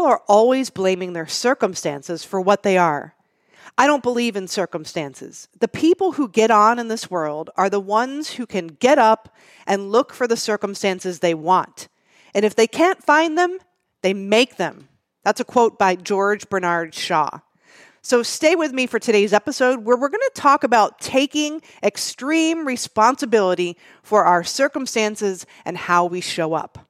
people are always blaming their circumstances for what they are. I don't believe in circumstances. The people who get on in this world are the ones who can get up and look for the circumstances they want. And if they can't find them, they make them. That's a quote by George Bernard Shaw. So stay with me for today's episode where we're going to talk about taking extreme responsibility for our circumstances and how we show up.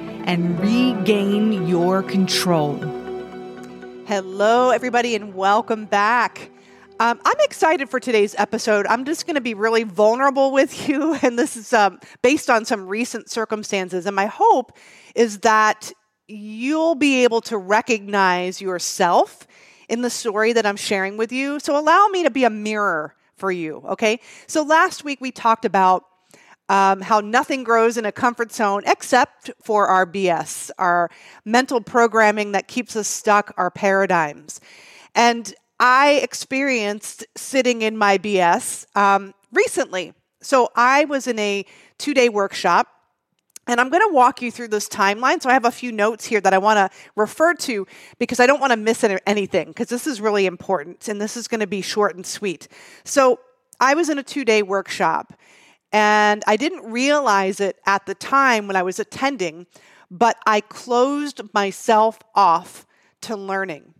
and regain your control. Hello, everybody, and welcome back. Um, I'm excited for today's episode. I'm just going to be really vulnerable with you, and this is um, based on some recent circumstances. And my hope is that you'll be able to recognize yourself in the story that I'm sharing with you. So allow me to be a mirror for you, okay? So last week we talked about um, how nothing grows in a comfort zone except for our BS, our mental programming that keeps us stuck, our paradigms. And I experienced sitting in my BS um, recently. So I was in a two day workshop. And I'm going to walk you through this timeline. So I have a few notes here that I want to refer to because I don't want to miss anything because this is really important and this is going to be short and sweet. So I was in a two day workshop and I didn't realize it at the time when I was attending, but I closed myself off to learning.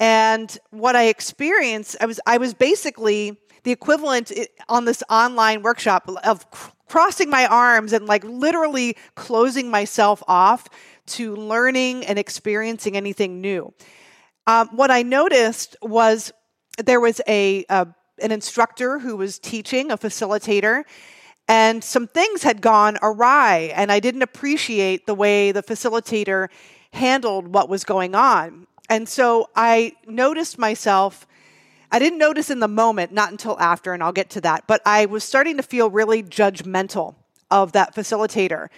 And what I experienced, I was I was basically the equivalent on this online workshop of crossing my arms and like literally closing myself off to learning and experiencing anything new. Um, what I noticed was there was a, a an instructor who was teaching, a facilitator, and some things had gone awry, and I didn't appreciate the way the facilitator handled what was going on. And so I noticed myself, I didn't notice in the moment, not until after, and I'll get to that, but I was starting to feel really judgmental of that facilitator.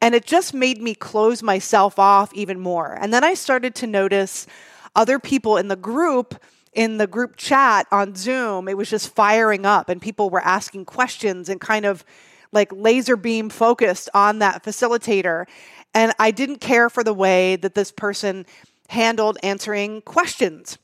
And it just made me close myself off even more. And then I started to notice other people in the group in the group chat on Zoom, it was just firing up and people were asking questions and kind of like laser beam focused on that facilitator. And I didn't care for the way that this person handled answering questions.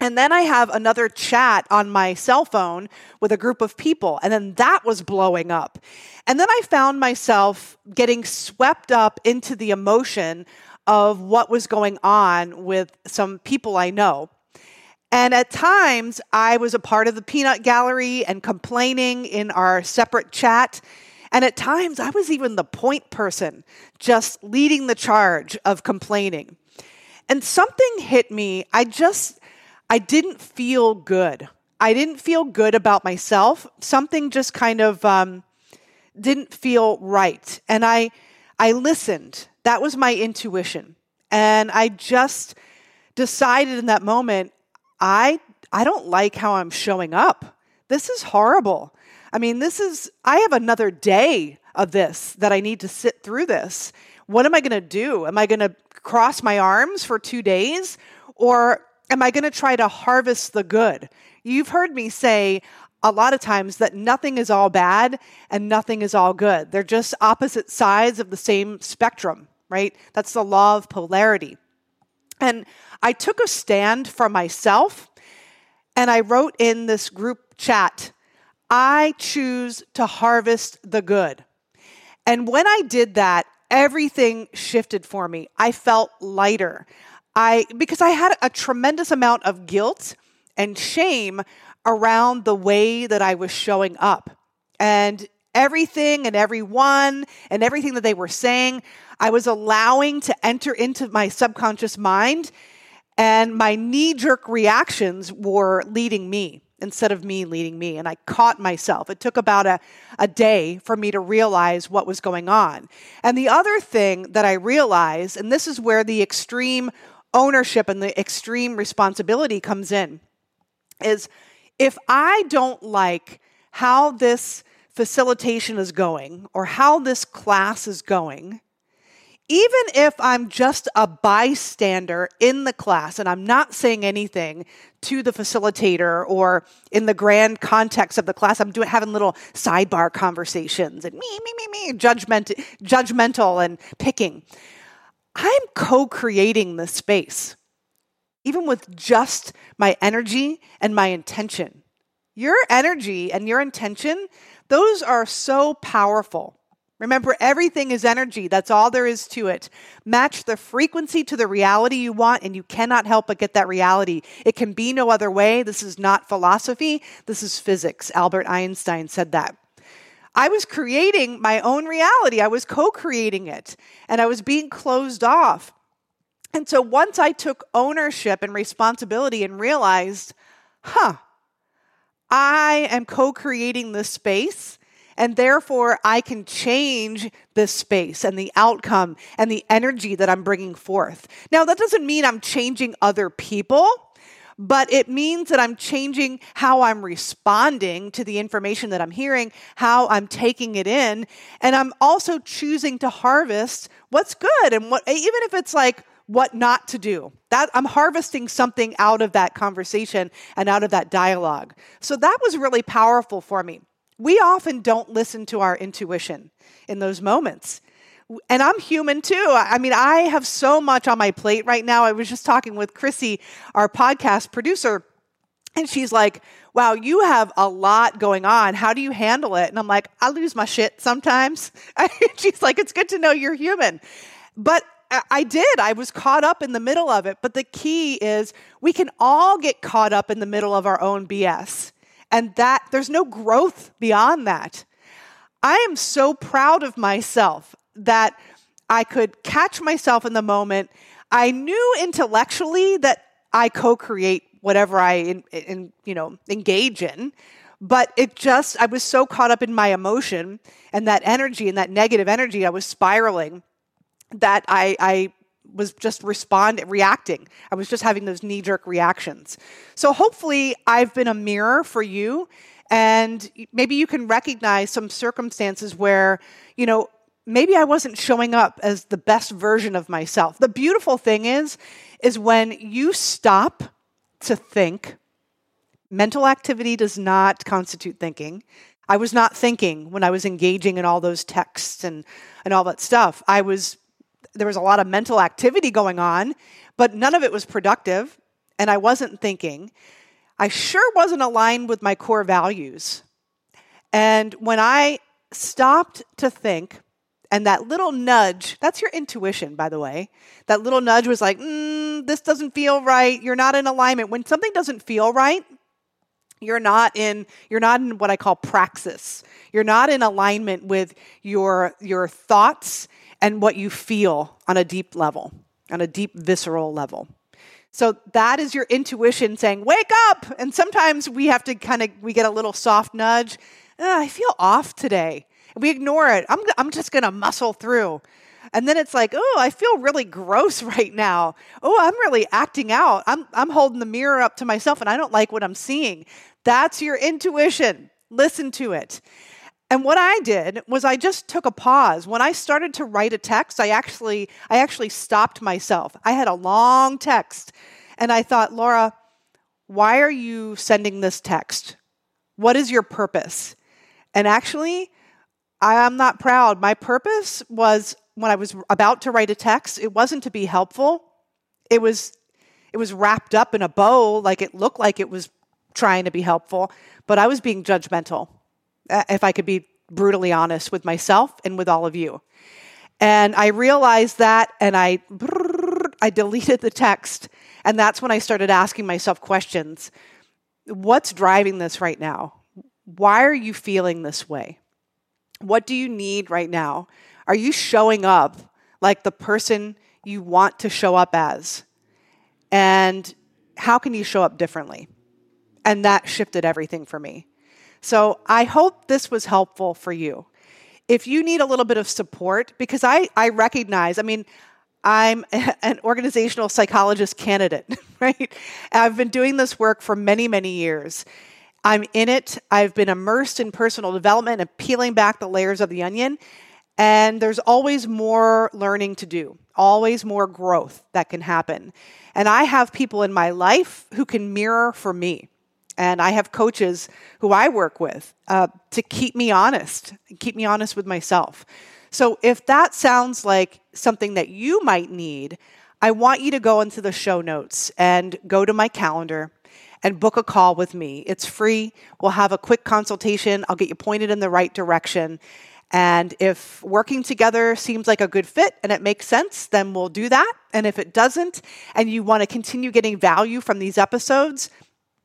And then I have another chat on my cell phone with a group of people, and then that was blowing up. And then I found myself getting swept up into the emotion of what was going on with some people I know. And at times, I was a part of the peanut gallery and complaining in our separate chat. And at times, I was even the point person, just leading the charge of complaining. And something hit me. I just, I didn't feel good. I didn't feel good about myself. Something just kind of um, didn't feel right. And I, I listened. That was my intuition. And I just decided in that moment I I don't like how I'm showing up. This is horrible. I mean, this is I have another day of this that I need to sit through this. What am I going to do? Am I going to cross my arms for 2 days or am I going to try to harvest the good? You've heard me say a lot of times that nothing is all bad and nothing is all good. They're just opposite sides of the same spectrum, right? That's the law of polarity. And I took a stand for myself and I wrote in this group chat, I choose to harvest the good. And when I did that, everything shifted for me. I felt lighter. I because I had a tremendous amount of guilt and shame around the way that I was showing up. And everything and everyone and everything that they were saying, I was allowing to enter into my subconscious mind and my knee jerk reactions were leading me instead of me leading me. And I caught myself. It took about a, a day for me to realize what was going on. And the other thing that I realized, and this is where the extreme ownership and the extreme responsibility comes in is if I don't like how this facilitation is going or how this class is going, even if I'm just a bystander in the class and I'm not saying anything to the facilitator or in the grand context of the class, I'm doing having little sidebar conversations and me, me, me, me, judgment, judgmental and picking. I'm co-creating the space, even with just my energy and my intention. Your energy and your intention, those are so powerful. Remember, everything is energy. That's all there is to it. Match the frequency to the reality you want, and you cannot help but get that reality. It can be no other way. This is not philosophy, this is physics. Albert Einstein said that. I was creating my own reality, I was co creating it, and I was being closed off. And so once I took ownership and responsibility and realized, huh, I am co creating this space and therefore, I can change the space and the outcome and the energy that I'm bringing forth. Now, that doesn't mean I'm changing other people but it means that I'm changing how I'm responding to the information that I'm hearing, how I'm taking it in, and I'm also choosing to harvest what's good and what even if it's like what not to do. That I'm harvesting something out of that conversation and out of that dialogue. So that was really powerful for me. We often don't listen to our intuition in those moments. And I'm human too. I mean, I have so much on my plate right now. I was just talking with Chrissy, our podcast producer, and she's like, Wow, you have a lot going on. How do you handle it? And I'm like, I lose my shit sometimes. she's like, It's good to know you're human. But I did. I was caught up in the middle of it. But the key is we can all get caught up in the middle of our own BS and that there's no growth beyond that. I am so proud of myself that I could catch myself in the moment. I knew intellectually that I co-create whatever I in, in, you know engage in, but it just I was so caught up in my emotion and that energy and that negative energy I was spiraling that I, I was just responding, reacting. I was just having those knee jerk reactions. So hopefully, I've been a mirror for you, and maybe you can recognize some circumstances where, you know, maybe I wasn't showing up as the best version of myself. The beautiful thing is, is when you stop to think, mental activity does not constitute thinking. I was not thinking when I was engaging in all those texts and, and all that stuff. I was there was a lot of mental activity going on, but none of it was productive, and I wasn't thinking. I sure wasn't aligned with my core values. And when I stopped to think, and that little nudge, that's your intuition, by the way. That little nudge was like, mm, this doesn't feel right. You're not in alignment. When something doesn't feel right, you're not in you're not in what I call praxis. You're not in alignment with your your thoughts and what you feel on a deep level, on a deep visceral level. So that is your intuition saying, "Wake up!" And sometimes we have to kind of we get a little soft nudge. Oh, I feel off today. We ignore it. I'm I'm just going to muscle through. And then it's like, "Oh, I feel really gross right now. Oh, I'm really acting out. I'm I'm holding the mirror up to myself and I don't like what I'm seeing." That's your intuition. Listen to it. And what I did was I just took a pause. When I started to write a text, I actually I actually stopped myself. I had a long text and I thought, "Laura, why are you sending this text? What is your purpose?" And actually, I am not proud. My purpose was when I was about to write a text, it wasn't to be helpful. It was it was wrapped up in a bow like it looked like it was trying to be helpful, but I was being judgmental. Uh, if I could be brutally honest with myself and with all of you. And I realized that and I I deleted the text and that's when I started asking myself questions. What's driving this right now? Why are you feeling this way? What do you need right now? Are you showing up like the person you want to show up as? And how can you show up differently? And that shifted everything for me. So I hope this was helpful for you. If you need a little bit of support, because I, I recognize, I mean, I'm an organizational psychologist candidate, right? I've been doing this work for many, many years. I'm in it. I've been immersed in personal development and peeling back the layers of the onion. And there's always more learning to do, always more growth that can happen. And I have people in my life who can mirror for me. And I have coaches who I work with uh, to keep me honest, keep me honest with myself. So if that sounds like something that you might need, I want you to go into the show notes and go to my calendar and book a call with me. It's free. We'll have a quick consultation. I'll get you pointed in the right direction. And if working together seems like a good fit and it makes sense, then we'll do that. And if it doesn't, and you want to continue getting value from these episodes,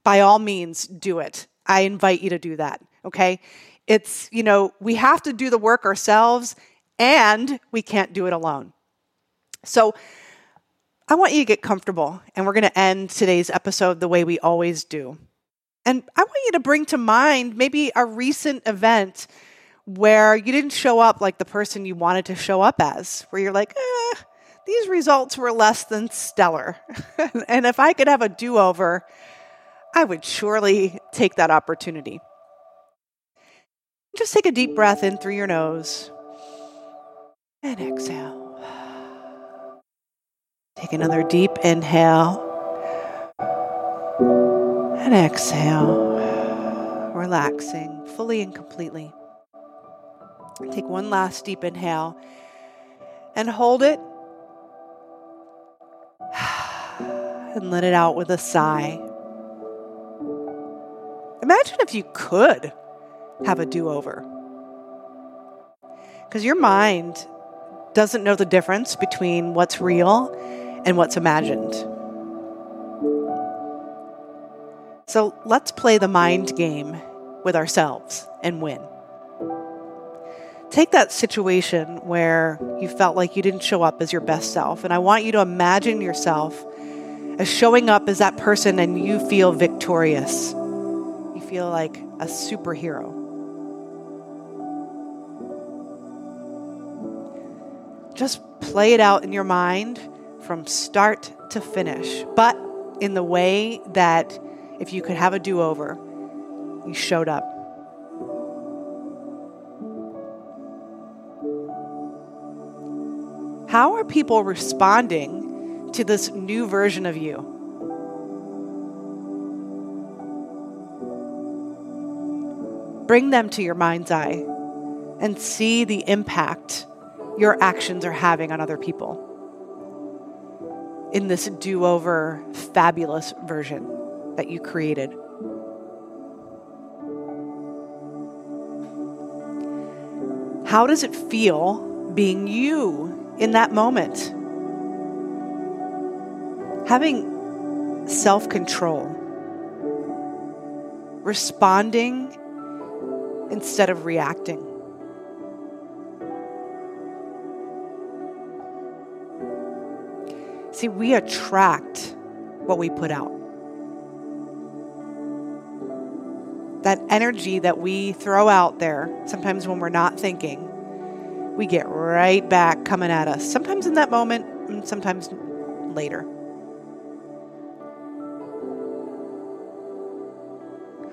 by all means, do it. I invite you to do that. Okay. It's, you know, we have to do the work ourselves and we can't do it alone. So I want you to get comfortable, and we're going to end today's episode the way we always do. And I want you to bring to mind maybe a recent event where you didn't show up like the person you wanted to show up as, where you're like, eh, these results were less than stellar. and if I could have a do over, I would surely take that opportunity. Just take a deep breath in through your nose and exhale. Take another deep inhale and exhale, relaxing fully and completely. Take one last deep inhale and hold it and let it out with a sigh. Imagine if you could have a do over. Because your mind doesn't know the difference between what's real and what's imagined. So let's play the mind game with ourselves and win. Take that situation where you felt like you didn't show up as your best self, and I want you to imagine yourself as showing up as that person and you feel victorious. Feel like a superhero. Just play it out in your mind from start to finish, but in the way that if you could have a do over, you showed up. How are people responding to this new version of you? Bring them to your mind's eye and see the impact your actions are having on other people in this do over fabulous version that you created. How does it feel being you in that moment? Having self control, responding instead of reacting. See, we attract what we put out. That energy that we throw out there, sometimes when we're not thinking, we get right back coming at us. Sometimes in that moment, and sometimes later.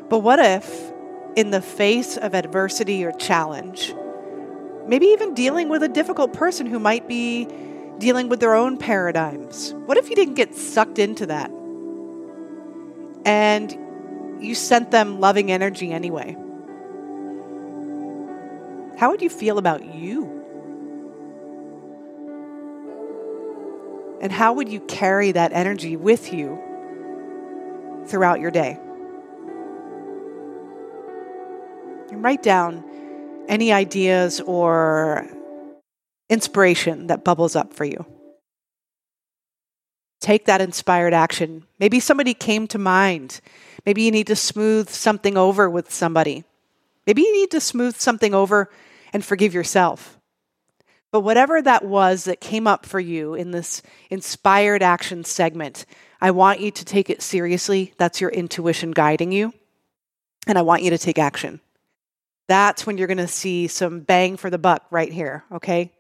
But what if, in the face of adversity or challenge, maybe even dealing with a difficult person who might be dealing with their own paradigms. What if you didn't get sucked into that? And you sent them loving energy anyway? How would you feel about you? And how would you carry that energy with you throughout your day? And write down any ideas or inspiration that bubbles up for you. Take that inspired action. Maybe somebody came to mind. Maybe you need to smooth something over with somebody. Maybe you need to smooth something over and forgive yourself. But whatever that was that came up for you in this inspired action segment, I want you to take it seriously. That's your intuition guiding you. And I want you to take action. That's when you're going to see some bang for the buck right here, okay?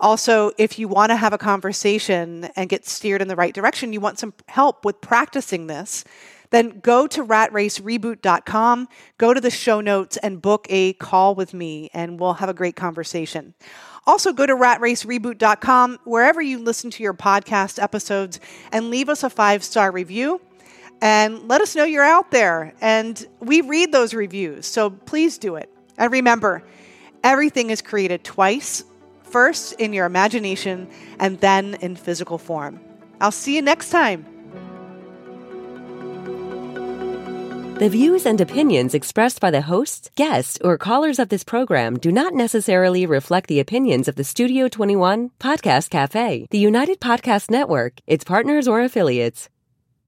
Also, if you want to have a conversation and get steered in the right direction, you want some help with practicing this, then go to ratracereboot.com, go to the show notes, and book a call with me, and we'll have a great conversation. Also, go to ratracereboot.com, wherever you listen to your podcast episodes, and leave us a five star review and let us know you're out there. And we read those reviews, so please do it. And remember, everything is created twice first in your imagination and then in physical form. I'll see you next time. The views and opinions expressed by the hosts, guests, or callers of this program do not necessarily reflect the opinions of the Studio 21 Podcast Cafe, the United Podcast Network, its partners, or affiliates.